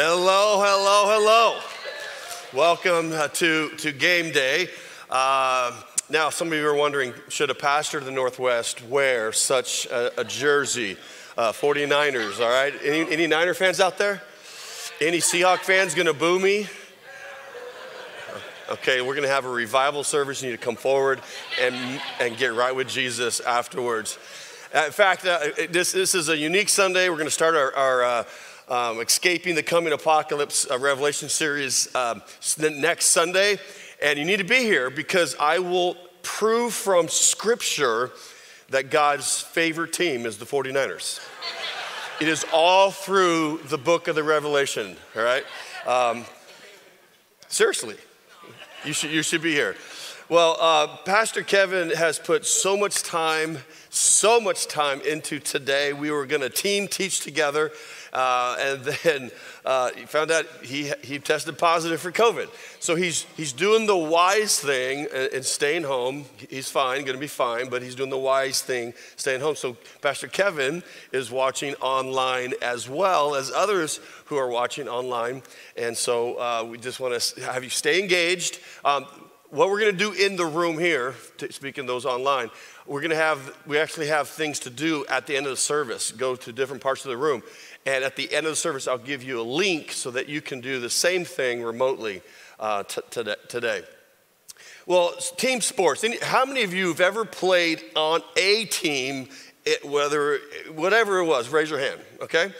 Hello, hello, hello. Welcome uh, to, to game day. Uh, now, some of you are wondering should a pastor of the Northwest wear such a, a jersey? Uh, 49ers, all right? Any, any Niner fans out there? Any Seahawk fans gonna boo me? Okay, we're gonna have a revival service. You need to come forward and, and get right with Jesus afterwards. In fact, uh, this, this is a unique Sunday. We're gonna start our, our uh, um, Escaping the Coming Apocalypse uh, Revelation series um, next Sunday. And you need to be here because I will prove from Scripture that God's favorite team is the 49ers. It is all through the book of the Revelation, all right? Um, seriously, you should, you should be here. Well, uh, Pastor Kevin has put so much time, so much time into today. We were going to team teach together. Uh, and then uh, he found out he, he tested positive for COVID. So he's, he's doing the wise thing and, and staying home. He's fine, going to be fine, but he's doing the wise thing, staying home. So Pastor Kevin is watching online as well as others who are watching online. And so uh, we just want to have you stay engaged. Um, what we're going to do in the room here, speaking those online, we're going to have, we actually have things to do at the end of the service, go to different parts of the room. And at the end of the service, I'll give you a link so that you can do the same thing remotely uh, today. Well, team sports. How many of you have ever played on a team, it, whether whatever it was? Raise your hand. Okay.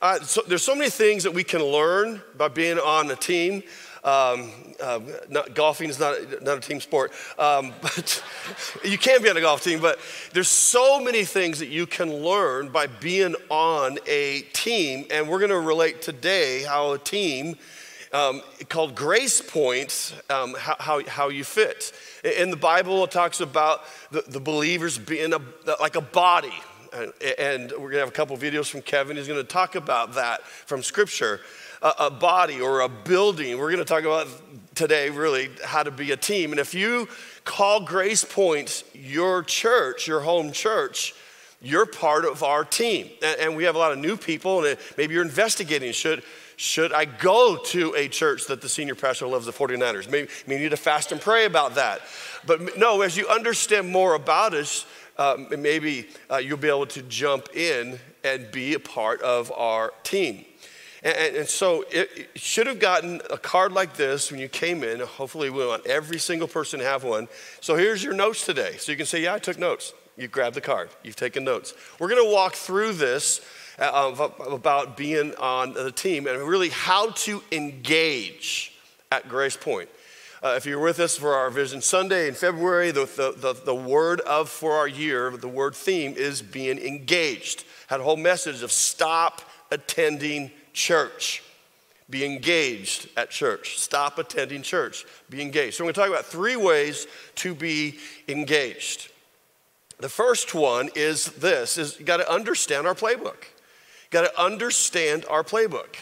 Uh, so there's so many things that we can learn by being on a team. Um, uh, not, golfing is not, not a team sport, um, but you can be on a golf team. But there's so many things that you can learn by being on a team, and we're going to relate today how a team um, called Grace Points, um, how, how, how, you fit. In the Bible, it talks about the, the believers being a, like a body. And, and we're going to have a couple videos from Kevin. He's going to talk about that from Scripture a, a body or a building. We're going to talk about today, really, how to be a team. And if you call Grace Point your church, your home church, you're part of our team. And, and we have a lot of new people, and maybe you're investigating should, should I go to a church that the senior pastor loves the 49ers? Maybe, maybe you need to fast and pray about that. But no, as you understand more about us, uh, maybe uh, you'll be able to jump in and be a part of our team. And, and so it, it, should have gotten a card like this when you came in. Hopefully, we want every single person to have one. So here's your notes today. So you can say, Yeah, I took notes. You grab the card, you've taken notes. We're going to walk through this uh, about being on the team and really how to engage at Grace Point. Uh, if you're with us for our Vision Sunday in February, the, the, the, the, word of for our year, the word theme is being engaged. Had a whole message of stop attending church. Be engaged at church. Stop attending church. Be engaged. So, we're going to talk about three ways to be engaged. The first one is this is you got to understand our playbook. You got to understand our playbook.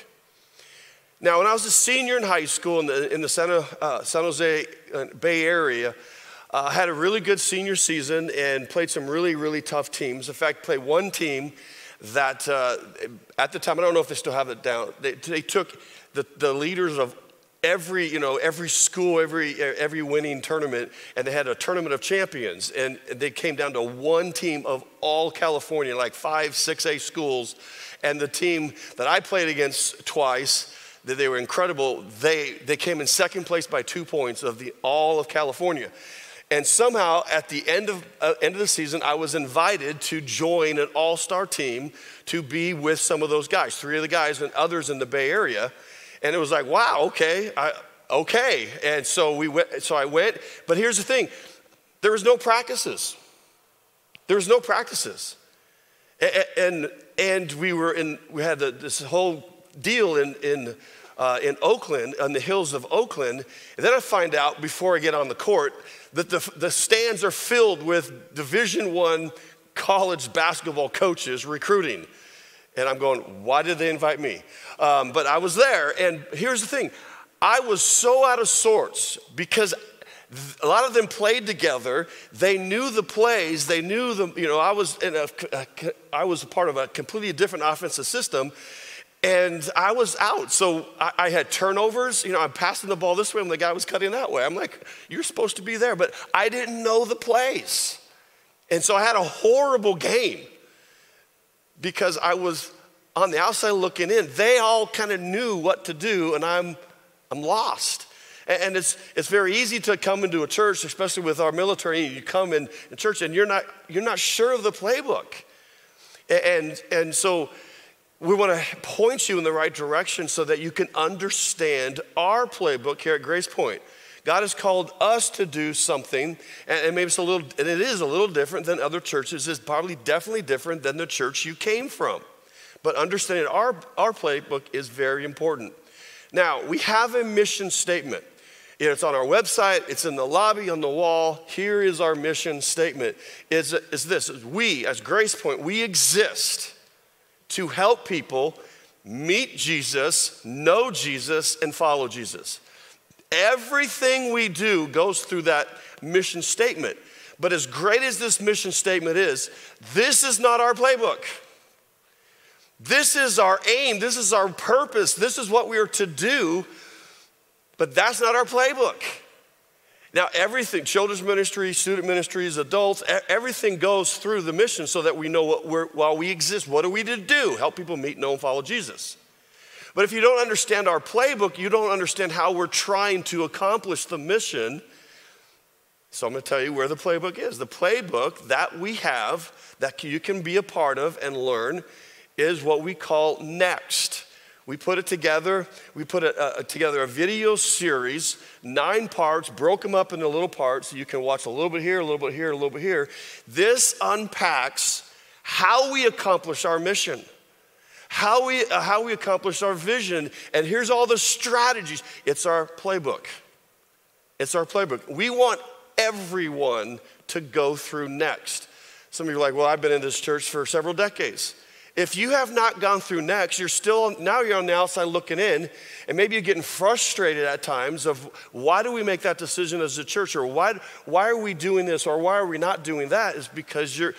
Now, when I was a senior in high school in the, in the San, uh, San Jose uh, Bay Area, uh, had a really good senior season and played some really, really tough teams. In fact, played one team that uh, at the time, I don't know if they still have it down, they, they took the, the leaders of every you know every school every every winning tournament and they had a tournament of champions and they came down to one team of all california like five six a schools and the team that i played against twice that they were incredible. They they came in second place by two points of the all of california and somehow, at the end of, uh, end of the season, I was invited to join an all star team to be with some of those guys, three of the guys and others in the Bay Area. And it was like, wow, okay, I, okay. And so, we went, so I went. But here's the thing there was no practices. There was no practices. And, and, and we were in, we had the, this whole deal in, in, uh, in Oakland, on the hills of Oakland. And then I find out before I get on the court that the, the stands are filled with Division One college basketball coaches recruiting. And I'm going, why did they invite me? Um, but I was there, and here's the thing I was so out of sorts because a lot of them played together. They knew the plays. They knew the, you know, I was in a, a I was part of a completely different offensive system. And I was out. So I, I, had turnovers. You know, I'm passing the ball this way and the guy was cutting that way. I'm like, you're supposed to be there. But I didn't know the plays. And so I had a horrible game because I was on the outside looking in. They all kind of knew what to do, and I'm, I'm lost. And it's, it's very easy to come into a church, especially with our military. You come in, in church and you're not, you're not sure of the playbook. And, and so we want to point you in the right direction so that you can understand our playbook here at Grace Point. God has called us to do something, and maybe it's a little, and it is a little different than other churches. It's probably definitely different than the church you came from. But understanding our, our playbook is very important. Now, we have a mission statement. It's on our website, it's in the lobby on the wall. Here is our mission statement. Is, is this we, as Grace Point, we exist to help people meet Jesus, know Jesus, and follow Jesus. Everything we do goes through that mission statement. But as great as this mission statement is, this is not our playbook. This is our aim, this is our purpose, this is what we are to do but that's not our playbook. Now, everything, children's ministry, student ministries, adults, everything goes through the mission so that we know what we're, while we exist, what are we to do? Help people meet, know, and follow Jesus. But if you don't understand our playbook, you don't understand how we're trying to accomplish the mission. So I'm going to tell you where the playbook is. The playbook that we have, that you can be a part of and learn, is what we call NEXT. We put it together. We put a, a, together a video series, nine parts, broke them up into little parts so you can watch a little bit here, a little bit here, a little bit here. This unpacks how we accomplish our mission, how we, uh, how we accomplish our vision. And here's all the strategies. It's our playbook. It's our playbook. We want everyone to go through next. Some of you are like, well, I've been in this church for several decades. If you have not gone through next, you're still, now you're on the outside looking in, and maybe you're getting frustrated at times of why do we make that decision as a church, or why, why are we doing this, or why are we not doing that, is because you're,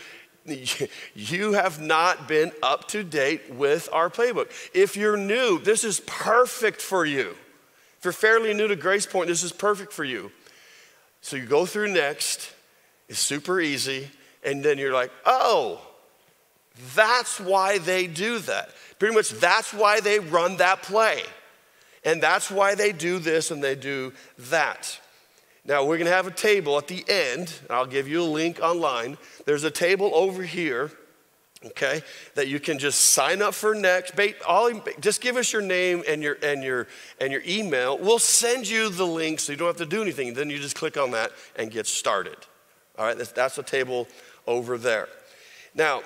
you have not been up to date with our playbook. If you're new, this is perfect for you. If you're fairly new to Grace Point, this is perfect for you. So you go through next, it's super easy, and then you're like, oh, that's why they do that. Pretty much that's why they run that play. And that's why they do this and they do that. Now, we're going to have a table at the end. I'll give you a link online. There's a table over here, okay, that you can just sign up for next. Just give us your name and your, and, your, and your email. We'll send you the link so you don't have to do anything. Then you just click on that and get started. All right, that's, that's the table over there. Now,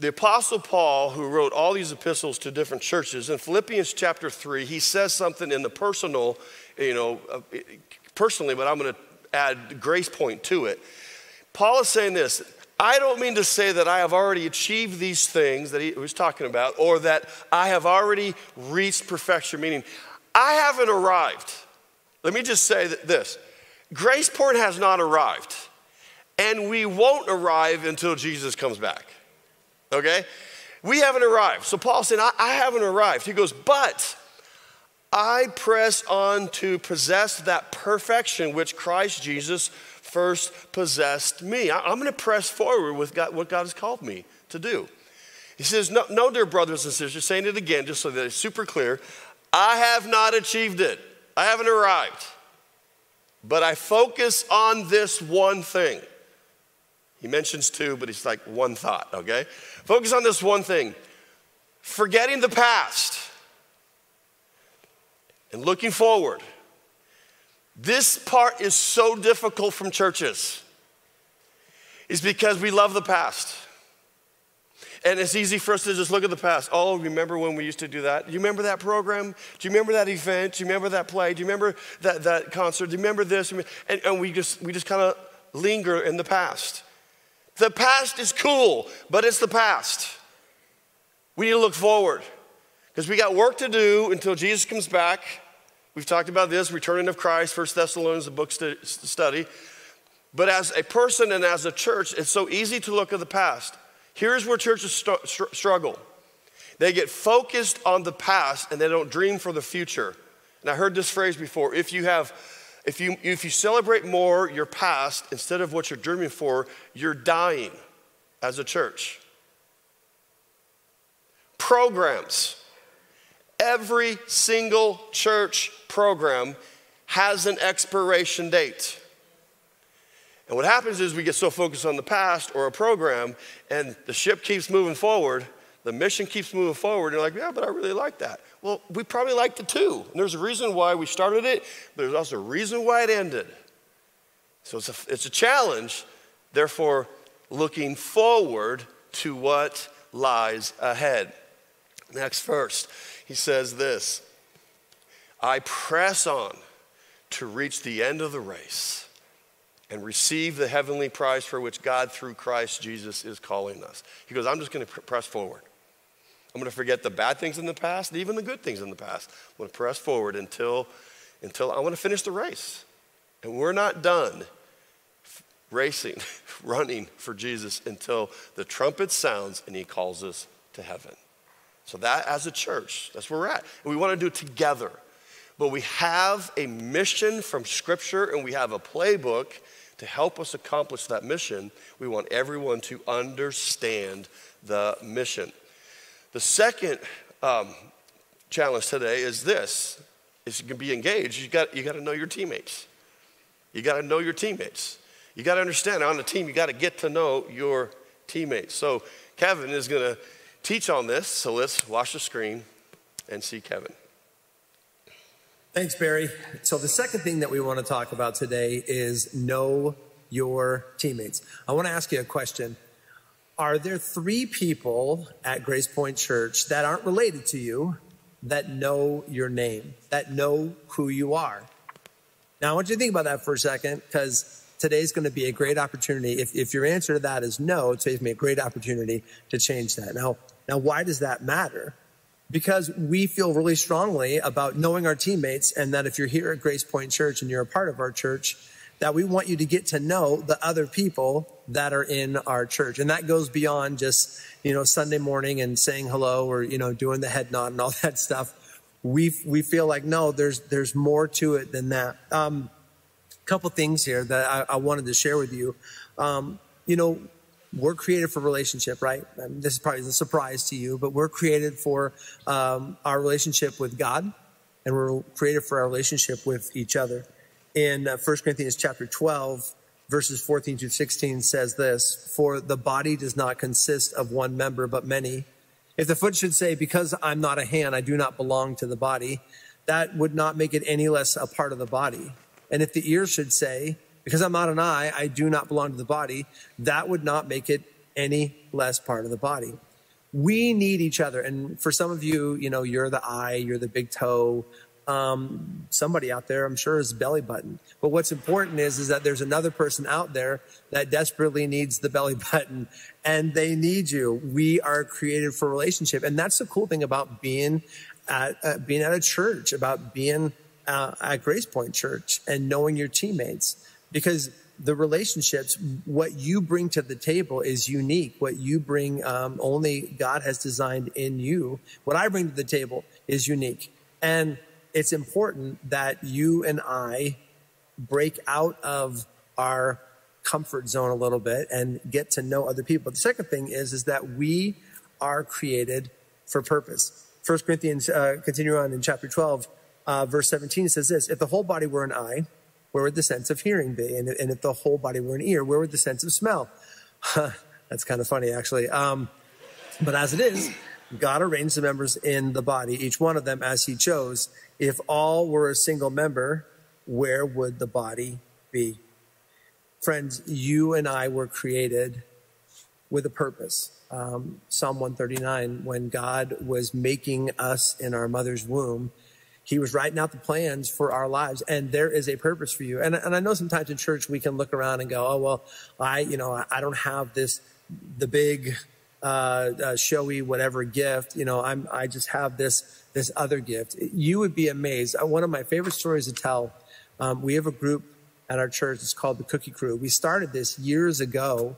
the Apostle Paul, who wrote all these epistles to different churches, in Philippians chapter 3, he says something in the personal, you know, uh, personally, but I'm going to add grace point to it. Paul is saying this I don't mean to say that I have already achieved these things that he was talking about, or that I have already reached perfection, meaning I haven't arrived. Let me just say this Grace Point has not arrived, and we won't arrive until Jesus comes back okay? We haven't arrived. So Paul said, I, I haven't arrived. He goes, but I press on to possess that perfection which Christ Jesus first possessed me. I, am going to press forward with God, what God has called me to do. He says, no, no, dear brothers and sisters, saying it again just so that it's super clear. I have not achieved it. I haven't arrived. But I focus on this one thing. He mentions two, but it's like one thought, okay? Focus on this one thing forgetting the past and looking forward. This part is so difficult from churches, is because we love the past. And it's easy for us to just look at the past. Oh, remember when we used to do that? Do you remember that program? Do you remember that event? Do you remember that play? Do you remember that, that concert? Do you remember this? And, and we just, we just kind of linger in the past. The past is cool, but it's the past. We need to look forward because we got work to do until Jesus comes back. We've talked about this, returning of Christ, First Thessalonians, the book study. But as a person and as a church, it's so easy to look at the past. Here's where churches st- struggle They get focused on the past and they don't dream for the future. And I heard this phrase before if you have if you, if you celebrate more your past instead of what you're dreaming for, you're dying as a church. Programs. Every single church program has an expiration date. And what happens is we get so focused on the past or a program, and the ship keeps moving forward, the mission keeps moving forward. And you're like, yeah, but I really like that. Well, we probably liked it too. And there's a reason why we started it, but there's also a reason why it ended. So it's a, it's a challenge, therefore, looking forward to what lies ahead. Next verse, he says this I press on to reach the end of the race and receive the heavenly prize for which God, through Christ Jesus, is calling us. He goes, I'm just going to press forward. I'm going to forget the bad things in the past and even the good things in the past. I'm going to press forward until, until I want to finish the race. And we're not done racing, running for Jesus until the trumpet sounds and he calls us to heaven. So, that as a church, that's where we're at. And we want to do it together. But we have a mission from Scripture and we have a playbook to help us accomplish that mission. We want everyone to understand the mission. The second um, challenge today is this is you can be engaged, you got, you got to know your teammates. You got to know your teammates. You got to understand on the team, you got to get to know your teammates. So Kevin is going to teach on this. So let's watch the screen and see Kevin. Thanks, Barry. So the second thing that we want to talk about today is know your teammates. I want to ask you a question. Are there three people at Grace Point Church that aren't related to you that know your name, that know who you are? Now, I want you to think about that for a second because today's going to be a great opportunity. If, if your answer to that is no, today's going to be a great opportunity to change that. Now, now, why does that matter? Because we feel really strongly about knowing our teammates and that if you're here at Grace Point Church and you're a part of our church, that we want you to get to know the other people that are in our church. And that goes beyond just, you know, Sunday morning and saying hello or, you know, doing the head nod and all that stuff. We, we feel like, no, there's, there's more to it than that. Um, couple things here that I, I, wanted to share with you. Um, you know, we're created for relationship, right? I mean, this is probably a surprise to you, but we're created for um, our relationship with God, and we're created for our relationship with each other in uh, 1 Corinthians chapter 12, verses 14 to 16 says this For the body does not consist of one member, but many. If the foot should say, Because I'm not a hand, I do not belong to the body, that would not make it any less a part of the body. And if the ear should say, Because I'm not an eye, I do not belong to the body, that would not make it any less part of the body. We need each other. And for some of you, you know, you're the eye, you're the big toe, um, somebody out there, I'm sure, is belly button. But what's important is, is that there's another person out there that desperately needs the belly button and they need you. We are created for relationship. And that's the cool thing about being at, uh, being at a church, about being uh, at Grace Point Church and knowing your teammates because the relationships, what you bring to the table is unique. What you bring, um, only God has designed in you. What I bring to the table is unique. And it's important that you and I break out of our comfort zone a little bit and get to know other people. The second thing is, is that we are created for purpose. First Corinthians, uh, continue on in chapter 12, uh, verse 17 says this, if the whole body were an eye, where would the sense of hearing be? And, and if the whole body were an ear, where would the sense of smell? That's kind of funny, actually. Um, but as it is, God arranged the members in the body, each one of them as he chose. If all were a single member, where would the body be? Friends, you and I were created with a purpose. Um, Psalm 139, when God was making us in our mother's womb, he was writing out the plans for our lives and there is a purpose for you. And, and I know sometimes in church we can look around and go, oh, well, I, you know, I don't have this, the big, uh, uh, showy whatever gift. You know, I'm I just have this this other gift. You would be amazed. Uh, one of my favorite stories to tell. Um, we have a group at our church. It's called the Cookie Crew. We started this years ago,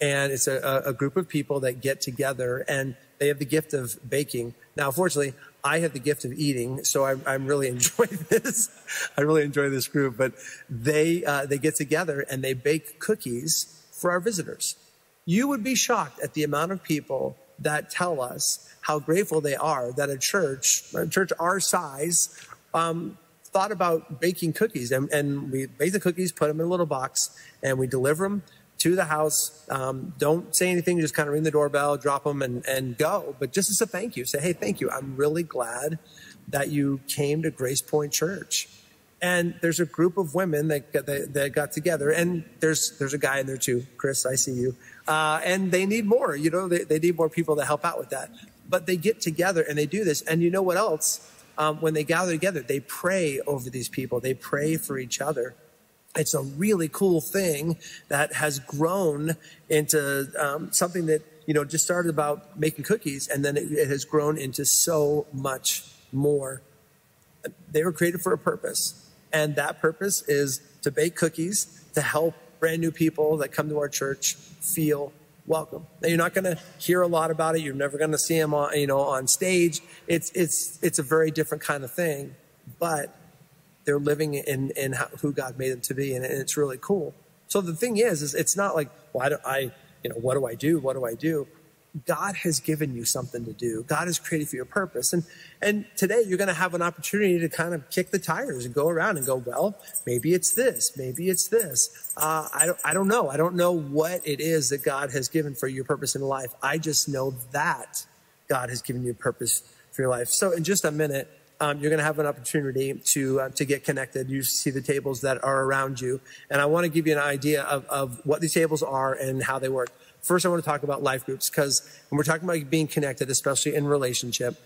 And it's a, a group of people that get together and they have the gift of baking. Now, unfortunately, I have the gift of eating, so I'm, I'm really enjoying this. I really enjoy this group. But they uh, they get together and they bake cookies for our visitors. You would be shocked at the amount of people that tell us how grateful they are that a church, a church our size, um, thought about baking cookies. And, and, we bake the cookies, put them in a little box, and we deliver them to the house. Um, don't say anything, just kind of ring the doorbell, drop them, and, and go. But just as a thank you, say, hey, thank you. I'm really glad that you came to Grace Point Church. And there's a group of women that, that, that got together, and there's, there's a guy in there too. Chris, I see you. Uh, and they need more, you know, they, they need more people to help out with that. But they get together and they do this. And you know what else? Um, when they gather together, they pray over these people, they pray for each other. It's a really cool thing that has grown into um, something that, you know, just started about making cookies and then it, it has grown into so much more. They were created for a purpose. And that purpose is to bake cookies to help brand new people that come to our church feel welcome. Now, you're not going to hear a lot about it. You're never going to see them on, you know, on stage. It's, it's, it's a very different kind of thing, but they're living in, in how, who God made them to be. And, and it's really cool. So the thing is, is it's not like, well, don't, I, you know, what do I do? What do I do? God has given you something to do. God has created for your purpose. And, and today you're going to have an opportunity to kind of kick the tires and go around and go, well, maybe it's this, maybe it's this. Uh, I, don't, I don't know. I don't know what it is that God has given for your purpose in life. I just know that God has given you a purpose for your life. So in just a minute, um, you're going to have an opportunity to uh, to get connected. You see the tables that are around you, and I want to give you an idea of, of what these tables are and how they work. First, I want to talk about life groups because when we're talking about being connected, especially in relationship,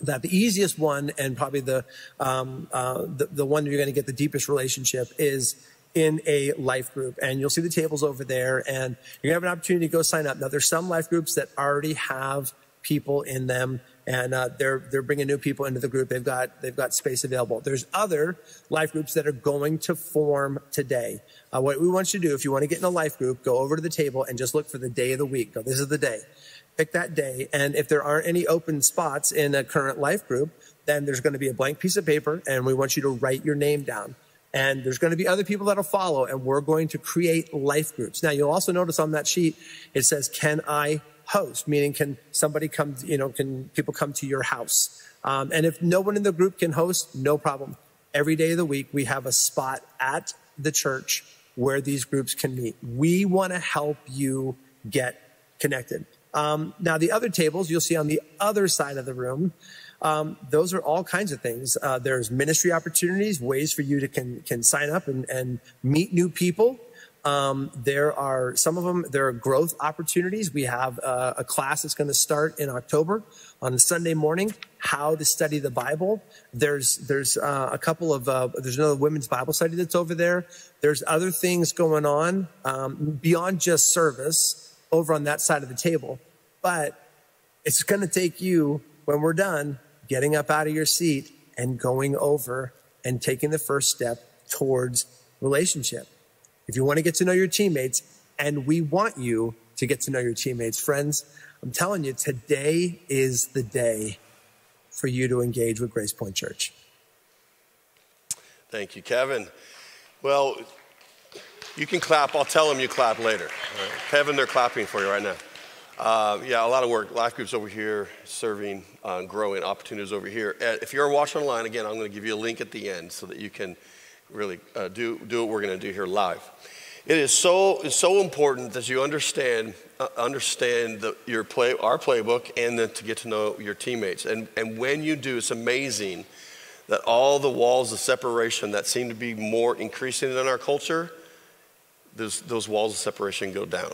that the easiest one and probably the, um, uh, the, the one you're going to get the deepest relationship is in a life group. And you'll see the tables over there and you're going to have an opportunity to go sign up. Now, there's some life groups that already have people in them and uh, they're they're bringing new people into the group. They've got they've got space available. There's other life groups that are going to form today. Uh, what we want you to do, if you want to get in a life group, go over to the table and just look for the day of the week. Go, this is the day. Pick that day, and if there aren't any open spots in a current life group, then there's going to be a blank piece of paper, and we want you to write your name down. And there's going to be other people that'll follow, and we're going to create life groups. Now, you'll also notice on that sheet it says, "Can I host, meaning can somebody come, you know, can people come to your house? Um, and if no one in the group can host, no problem. Every day of the week, we have a spot at the church where these groups can meet. We want to help you get connected. Um, now, the other tables you'll see on the other side of the room, um, those are all kinds of things. Uh, there's ministry opportunities, ways for you to can, can sign up and, and meet new people. Um, there are some of them, there are growth opportunities. We have uh, a class that's going to start in October on Sunday morning, how to study the Bible. There's, there's uh, a couple of, uh, there's another women's Bible study that's over there. There's other things going on um, beyond just service over on that side of the table. But it's going to take you, when we're done, getting up out of your seat and going over and taking the first step towards relationship if you want to get to know your teammates, and we want you to get to know your teammates, friends, I'm telling you, today is the day for you to engage with Grace Point Church. Thank you, Kevin. Well, you can clap. I'll tell them you clap later. Right. Kevin, they're clapping for you right now. Uh, yeah, a lot of work. Life groups over here, serving, uh, growing opportunities over here. Uh, if you're watching online, again, I'm going to give you a link at the end so that you can really uh, do, do what we're going to do here live. It is so, it's so important that you understand, uh, understand the, your play, our playbook and then to get to know your teammates. And, and when you do, it's amazing that all the walls of separation that seem to be more increasing in our culture, those, those walls of separation go down.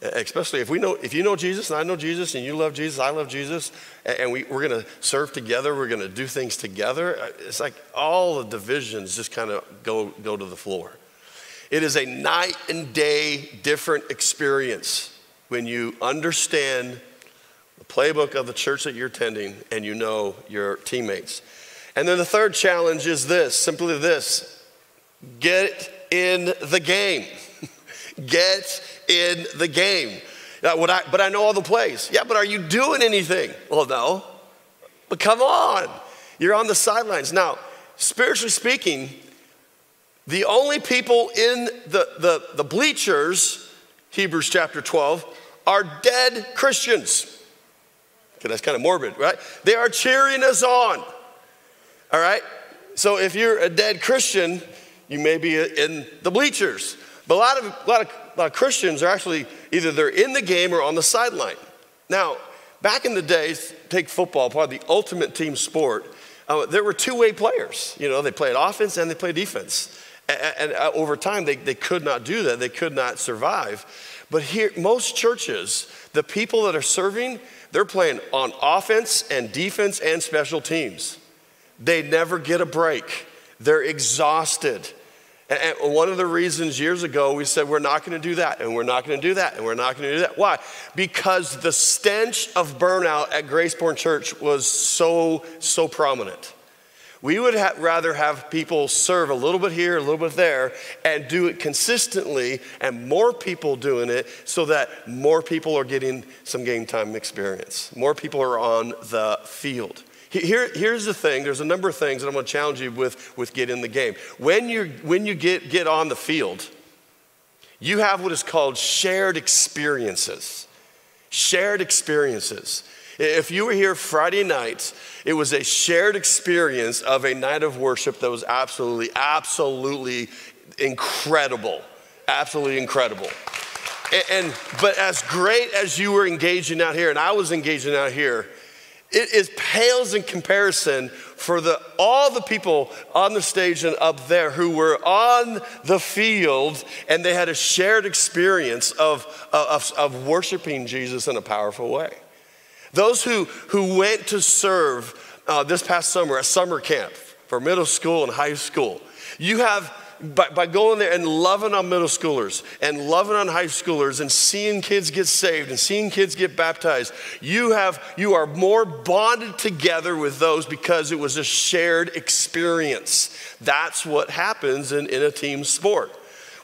Especially if we know, if you know Jesus and I know Jesus and you love Jesus, I love Jesus, and we, we're going to serve together, we're going to do things together. Uh, it's like all the divisions just kind of go, go to the floor. It is a night and day different experience when you understand the playbook of the church that you're attending and you know your teammates. And then the third challenge is this simply this get in the game. Get in the game. I, but I know all the plays. Yeah, but are you doing anything? Well, no. But come on. You're on the sidelines. Now, spiritually speaking, the only people in the, the, the bleachers, Hebrews chapter 12, are dead Christians. Okay, that's kind of morbid, right? They are cheering us on. All right? So if you're a dead Christian, you may be in the bleachers. But a lot of, a lot of, a lot of Christians are actually either they're in the game or on the sideline. Now, back in the days, take football, probably the ultimate team sport, uh, there were two way players. You know, they played offense and they played defense. And, and uh, over time, they, they could not do that, they could not survive. But here, most churches, the people that are serving, they're playing on offense and defense and special teams. They never get a break. They're exhausted. And one of the reasons years ago we said we're not going to do that, and we're not going to do that, and we're not going to do that. Why? Because the stench of burnout at Grace Point Church was so, so prominent. We would ha- rather have people serve a little bit here, a little bit there, and do it consistently, and more people doing it so that more people are getting some game time experience. More people are on the field. Here, here's the thing there's a number of things that I'm going to challenge you with, with get in the game. When, you when you get, get on the field, you have what is called shared experiences. Shared experiences. If you were here Friday night, it was a shared experience of a night of worship that was absolutely, absolutely incredible. Absolutely incredible. And, and but as great as you were engaging out here, and I was engaging out here, it is pales in comparison for the, all the people on the stage and up there who were on the field and they had a shared experience of, of, of worshiping Jesus in a powerful way. Those who, who went to serve uh, this past summer at summer camp for middle school and high school, you have by, by going there and loving on middle schoolers and loving on high schoolers and seeing kids get saved and seeing kids get baptized, you have you are more bonded together with those because it was a shared experience. That's what happens in, in a team sport.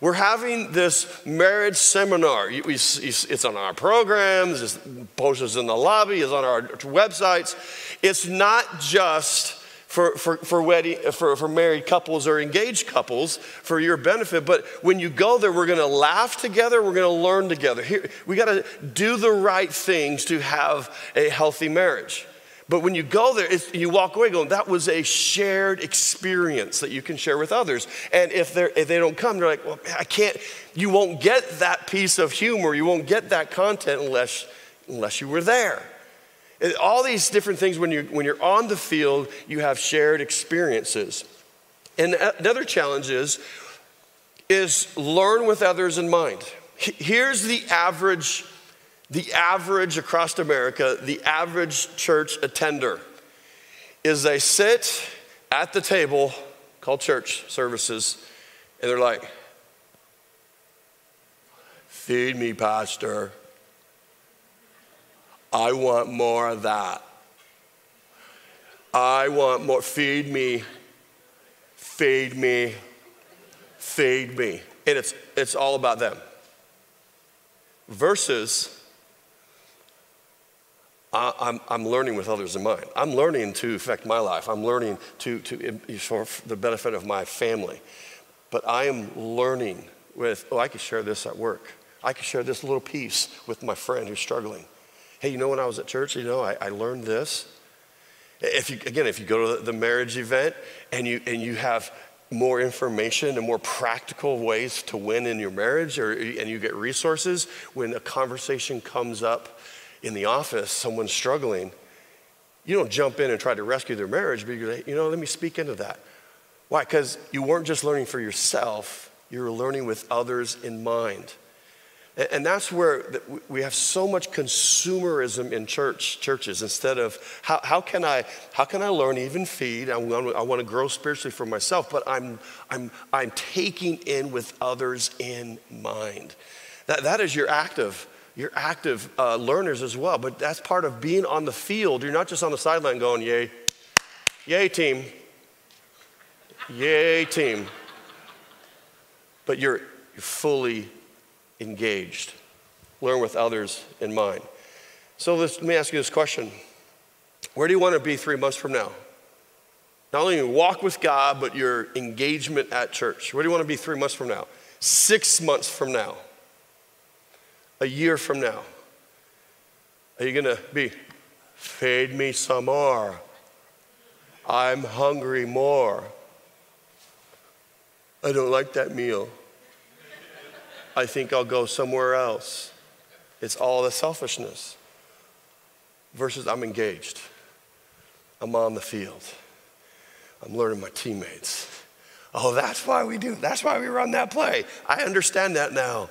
We're having this marriage seminar. It's on our programs, it's posted in the lobby, it's on our websites. It's not just for, for, for, wedding, for, for married couples or engaged couples for your benefit. But when you go there, we're going to laugh together, we're going to learn together. Here, we got to do the right things to have a healthy marriage. But when you go there, you walk away going, that was a shared experience that you can share with others. And if, if they don't come, they're like, well, I can't, you won't get that piece of humor, you won't get that content unless, unless you were there. All these different things, when you're, when you're on the field, you have shared experiences. And another challenge is, is learn with others in mind. Here's the average, the average across America, the average church attender is they sit at the table called church services, and they're like, feed me, pastor. I want more of that. I want more. Feed me, feed me, feed me. And it's, it's all about them. Versus, I, I'm, I'm learning with others in mind. I'm learning to affect my life. I'm learning to, to, for the benefit of my family. But I am learning with, oh, I could share this at work. I could share this little piece with my friend who's struggling hey, you know, when I was at church, you know, I, I learned this. If you, again, if you go to the marriage event and you, and you have more information and more practical ways to win in your marriage, or, and you get resources, when a conversation comes up in the office, someone's struggling, you don't jump in and try to rescue their marriage, but you you know, let me speak into that. Why? Because you weren't just learning for yourself, you were learning with others in mind. And that's where we have so much consumerism in church churches instead of how, how, can, I, how can I learn, even feed? I want, I want to grow spiritually for myself, but I'm, I'm, I'm taking in with others in mind. That, that is your active, your active uh, learners as well, but that's part of being on the field. You're not just on the sideline going, yay, yay, team, yay, team, but you're, you're fully engaged. Learn with others in mind. So this, let me ask you this question Where do you want to be three months from now? Not only you walk with God, but your engagement at church. Where do you want to be three months from now? Six months from now? A year from now? Are you going to be, feed me some more? I'm hungry more. I don't like that meal. I think I'll go somewhere else. It's all the selfishness. Versus, I'm engaged. I'm on the field. I'm learning my teammates. Oh, that's why we do. That's why we run that play. I understand that now.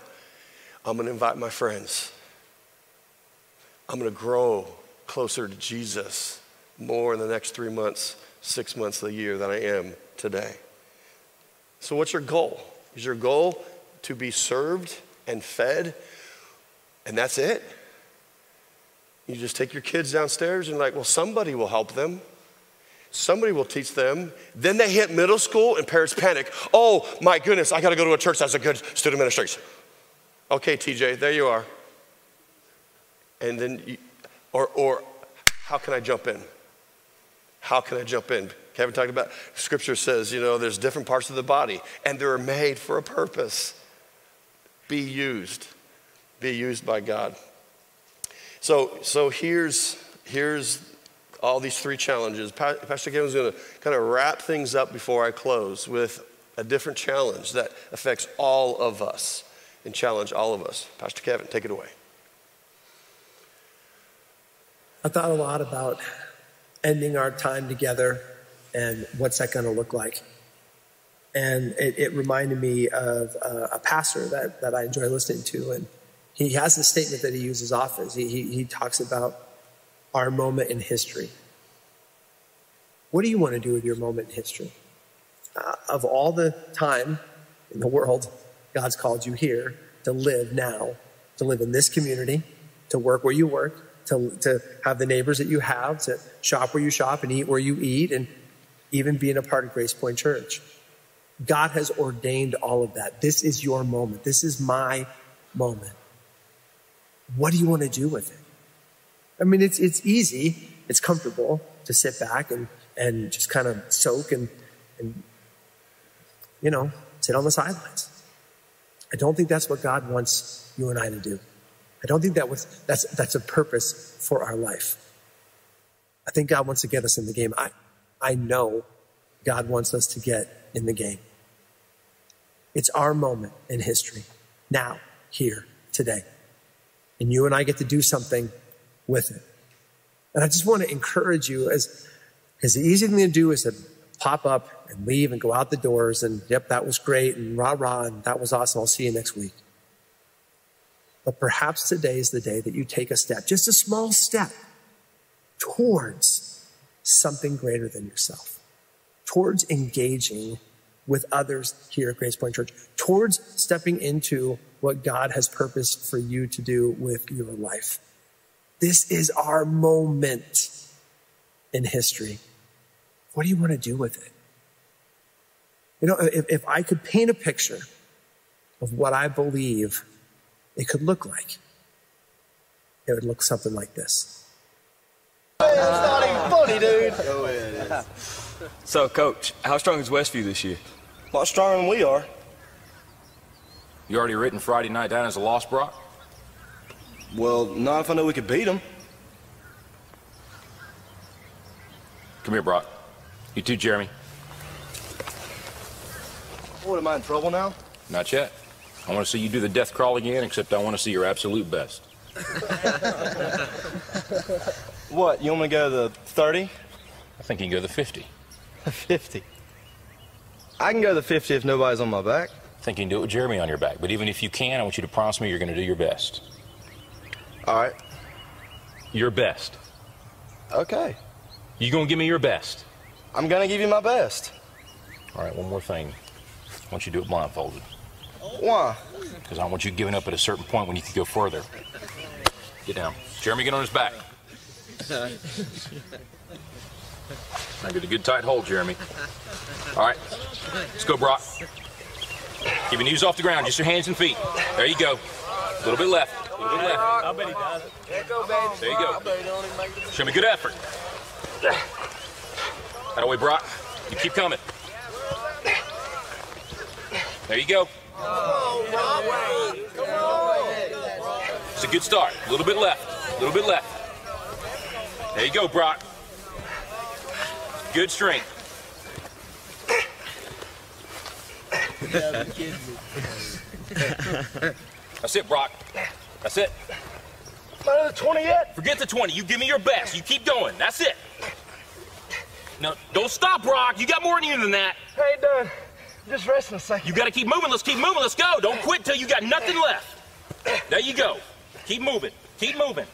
I'm to invite my friends. I'm to grow closer to Jesus more in the next three months, six months of the year than I am today. So, what's your goal? Is your goal to be served and fed, and that's it? You just take your kids downstairs and, like, well, somebody will help them. Somebody will teach them. Then they hit middle school and parents panic. Oh my goodness, I got to go to a church that's a good student ministration. Okay, TJ, there you are. And then, you, or, or how can I jump in? How can I jump in? Kevin talked about scripture says, you know, there's different parts of the body and they're made for a purpose. Be used. Be used by God. So, so here's, here's all these three challenges. Pastor Kevin's going to kind of wrap things up before I close with a different challenge that affects all of us and challenge all of us. Pastor Kevin, take it away. I thought a lot about ending our time together and what's that going to look like. And it, it reminded me of a, a, pastor that, that I enjoy listening to. And he has a statement that he uses often. He, he, he talks about our moment in history. What do you want to do with your moment in history? Uh, of all the time in the world, God's called you here to live now, to live in this community, to work where you work, to, to have the neighbors that you have, to shop where you shop and eat where you eat, and even being a part of Grace Point Church. God has ordained all of that. This is your moment. This is my moment. What do you want to do with it? I mean, it's, it's easy, it's comfortable to sit back and, and just kind of soak and, and, you know, sit on the sidelines. I don't think that's what God wants you and I to do. I don't think that was, that's, that's a purpose for our life. I think God wants to get us in the game. I, I know God wants us to get in the game. It's our moment in history, now, here, today. And you and I get to do something with it. And I just want to encourage you as, because the easy thing to do is to pop up and leave and go out the doors and, yep, that was great and rah rah and that was awesome. I'll see you next week. But perhaps today is the day that you take a step, just a small step towards something greater than yourself, towards engaging with others here at Grace Point Church, towards stepping into what God has purposed for you to do with your life. This is our moment in history. What do you want to do with it? You know, if, if I could paint a picture of what I believe it could look like, it would look something like this. It's not even funny, dude. It is. So, Coach, how strong is Westview this year? A lot stronger than we are. You already written Friday night down as a loss, Brock? Well, not if I know we could beat them. Come here, Brock. You too, Jeremy. What, am I in trouble now? Not yet. I want to see you do the death crawl again, except I want to see your absolute best. what, you want me to go to the 30? I think you can go to the 50. 50? I can go to the 50 if nobody's on my back. I think you can do it with Jeremy on your back. But even if you can, I want you to promise me you're going to do your best. All right. Your best. Okay. You going to give me your best? I'm going to give you my best. All right, one more thing. I want you to do it blindfolded. Why? Because I want you giving up at a certain point when you can go further. Get down. Jeremy, get on his back. I get a good tight hold, Jeremy. All right, let's go, Brock. Keep your knees off the ground, just your hands and feet. There you go. A little bit left. A little bit left. I bet he does it. There you go. Show me good effort. That way, Brock. You keep coming. There you go. It's a good start. A little bit left. A little bit left. There you go, Brock. Good strength. That's it, Brock. That's it. Not the 20 yet? Forget the 20. You give me your best. You keep going. That's it. No, don't stop, Brock. You got more in you than that. I ain't done. I'm just resting a second. You got to keep moving. Let's keep moving. Let's go. Don't quit till you got nothing left. There you go. Keep moving. Keep moving.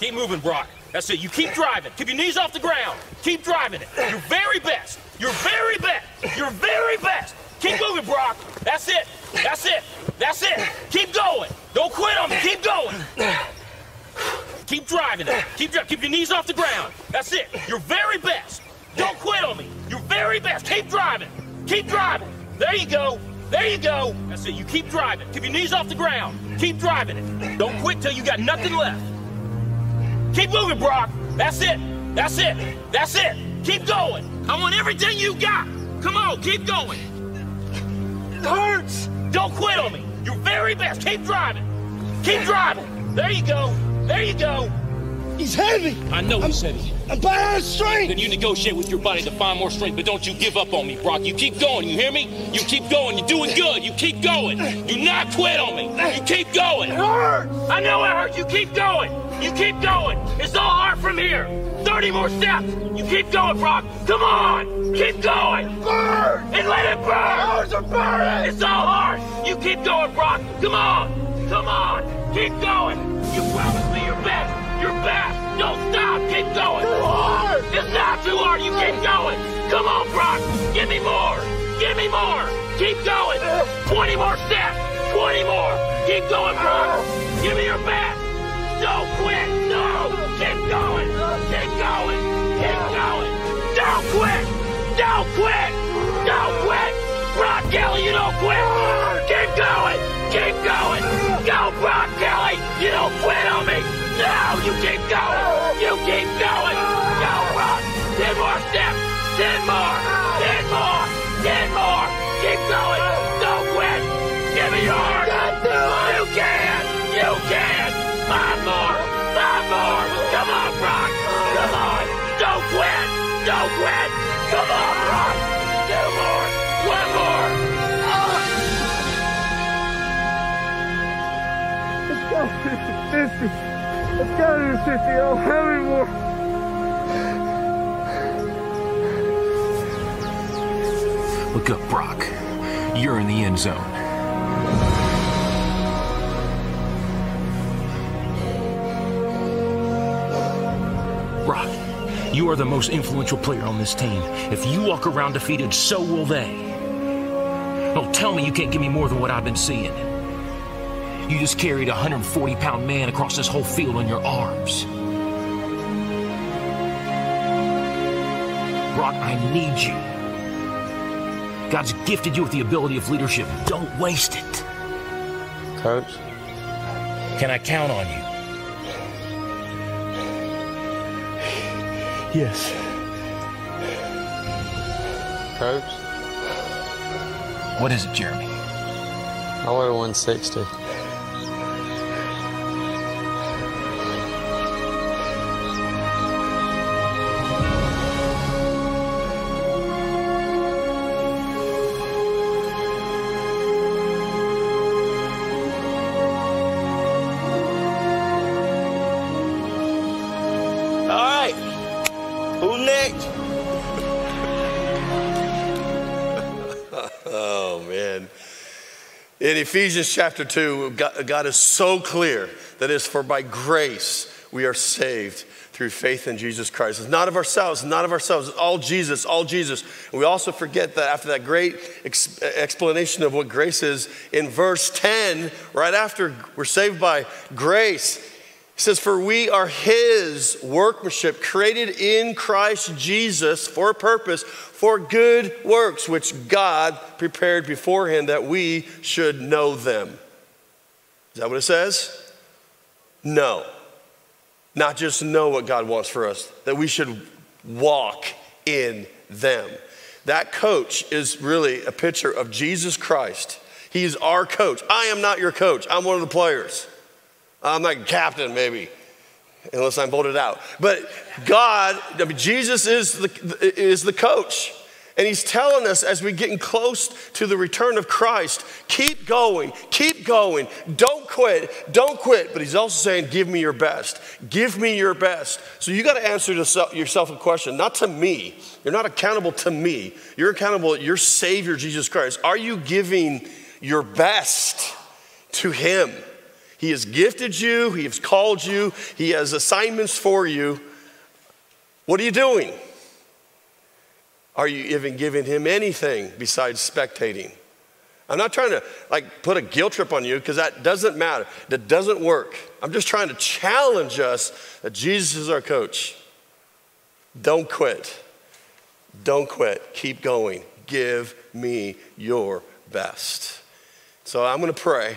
Keep moving, Brock. That's it. You keep driving. Keep your knees off the ground. Keep driving it. Your very best. Your very best. Your very best. Keep moving, Brock. That's it. That's it. That's it. Keep going. Don't quit on me. Keep going. Keep driving it. Keep. Keep your knees off the ground. That's it. Your very best. Don't quit on me. Your very best. Keep driving. Keep driving. There you go. There you go. That's it. You keep driving. Keep your knees off the ground. Keep driving it. Don't quit till you got nothing left. Keep moving, Brock. That's it. That's it. That's it. Keep going. I want everything you got. Come on, keep going. It hurts. Don't quit on me. Your very best. Keep driving. Keep driving. There you go. There you go. He's heavy. I know he's heavy. I'm at strength. Then you negotiate with your body to find more strength, but don't you give up on me, Brock. You keep going, you hear me? You keep going, you're doing good. You keep going. Do not quit on me. You keep going. It hurts. I know it hurts. You keep going. You keep going. It's all hard from here. 30 more steps. You keep going, Brock. Come on. Keep going. Burn. And let it burn. Hours are burning. It's all hard. You keep going, Brock. Come on. Come on. Keep going. You promised me your best. Your best. Don't stop. Keep going. Too hard. It's not too hard. You keep going. Come on, Brock. Give me more. Give me more. Keep going. 20 more steps. 20 more. Keep going, Brock. Give me your best. Don't quit. No. Keep going. Keep going. Keep going. Don't quit. Don't quit. Don't quit. Brock Kelly, you don't quit. Keep going. Keep going. Go, Brock Kelly. You don't quit on me. No, you keep going. You keep going. Go, Brock. Ten more steps. Ten more. Ten more. Ten more. Keep going. Don't quit. Give me yours. You can. You can. Five more. Five more. Come on, Brock. Come on. Don't quit. Don't quit. Come on, Brock. Two more. One more. Let's go 50 50. Let's go to the 50. I don't have any more. Look up, Brock. You're in the end zone. You are the most influential player on this team. If you walk around defeated, so will they. Don't tell me you can't give me more than what I've been seeing. You just carried a 140 pound man across this whole field on your arms. Brock, I need you. God's gifted you with the ability of leadership. Don't waste it. Coach, Can I count on you? Yes. coach, What is it, Jeremy? I weigh 160. Next? Oh, man. In Ephesians chapter 2, God, God is so clear that it's for by grace we are saved through faith in Jesus Christ. It's not of ourselves, not of ourselves. It's all Jesus, all Jesus. And we also forget that after that great ex- explanation of what grace is, in verse 10, right after we're saved by grace, says, For we are his workmanship, created in Christ Jesus for a purpose, for good works, which God prepared beforehand that we should know them. Is that what it says? No. Not just know what God wants for us, that we should walk in them. That coach is really a picture of Jesus Christ. He's our coach. I am not your coach, I'm one of the players. I'm like captain, maybe, unless I'm voted out. But God, I mean, Jesus is the, is the coach. And he's telling us as we're getting close to the return of Christ, keep going, keep going, don't quit, don't quit. But he's also saying, give me your best, give me your best. So you got to answer yourself a question, not to me. You're not accountable to me. You're accountable to your Savior, Jesus Christ. Are you giving your best to him? He has gifted you, he has called you, he has assignments for you. What are you doing? Are you even giving him anything besides spectating? I'm not trying to like put a guilt trip on you because that doesn't matter. That doesn't work. I'm just trying to challenge us that Jesus is our coach. Don't quit. Don't quit. Keep going. Give me your best. So I'm going to pray.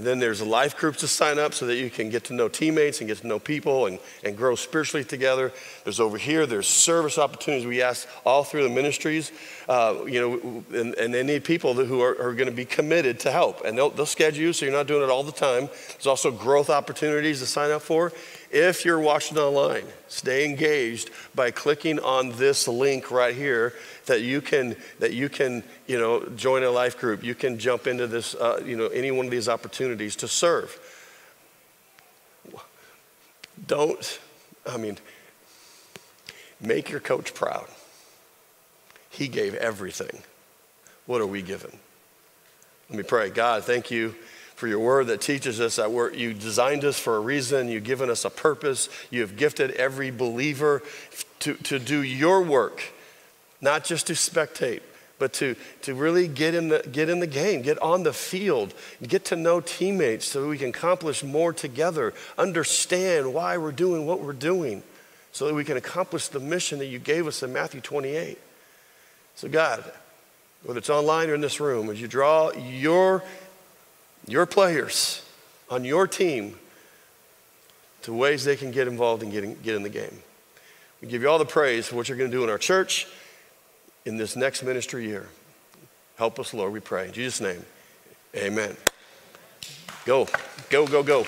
And then there's life groups to sign up so that you can get to know teammates and get to know people and, and grow spiritually together. There's over here, there's service opportunities we ask all through the ministries. Uh, you know, and, and, they need people who are, are going to be committed to help. And they'll, they'll schedule you so you're not doing it all the time. There's also growth opportunities to sign up for. If you're watching online, stay engaged by clicking on this link right here that you can that you can you know join a life group. You can jump into this uh, you know any one of these opportunities to serve. Don't I mean make your coach proud. He gave everything. What are we given? Let me pray. God, thank you for your word that teaches us that you designed us for a reason. You've given us a purpose. You have gifted every believer to, to do your work, not just to spectate, but to, to really get in, the, get in the game, get on the field, get to know teammates so we can accomplish more together, understand why we're doing what we're doing, so that we can accomplish the mission that you gave us in Matthew 28. So, God, whether it's online or in this room, as you draw your your players on your team to ways they can get involved and get get in the game. We give you all the praise for what you're going to do in our church in this next ministry year. Help us, Lord, we pray. In Jesus' name, amen. Go, go, go, go.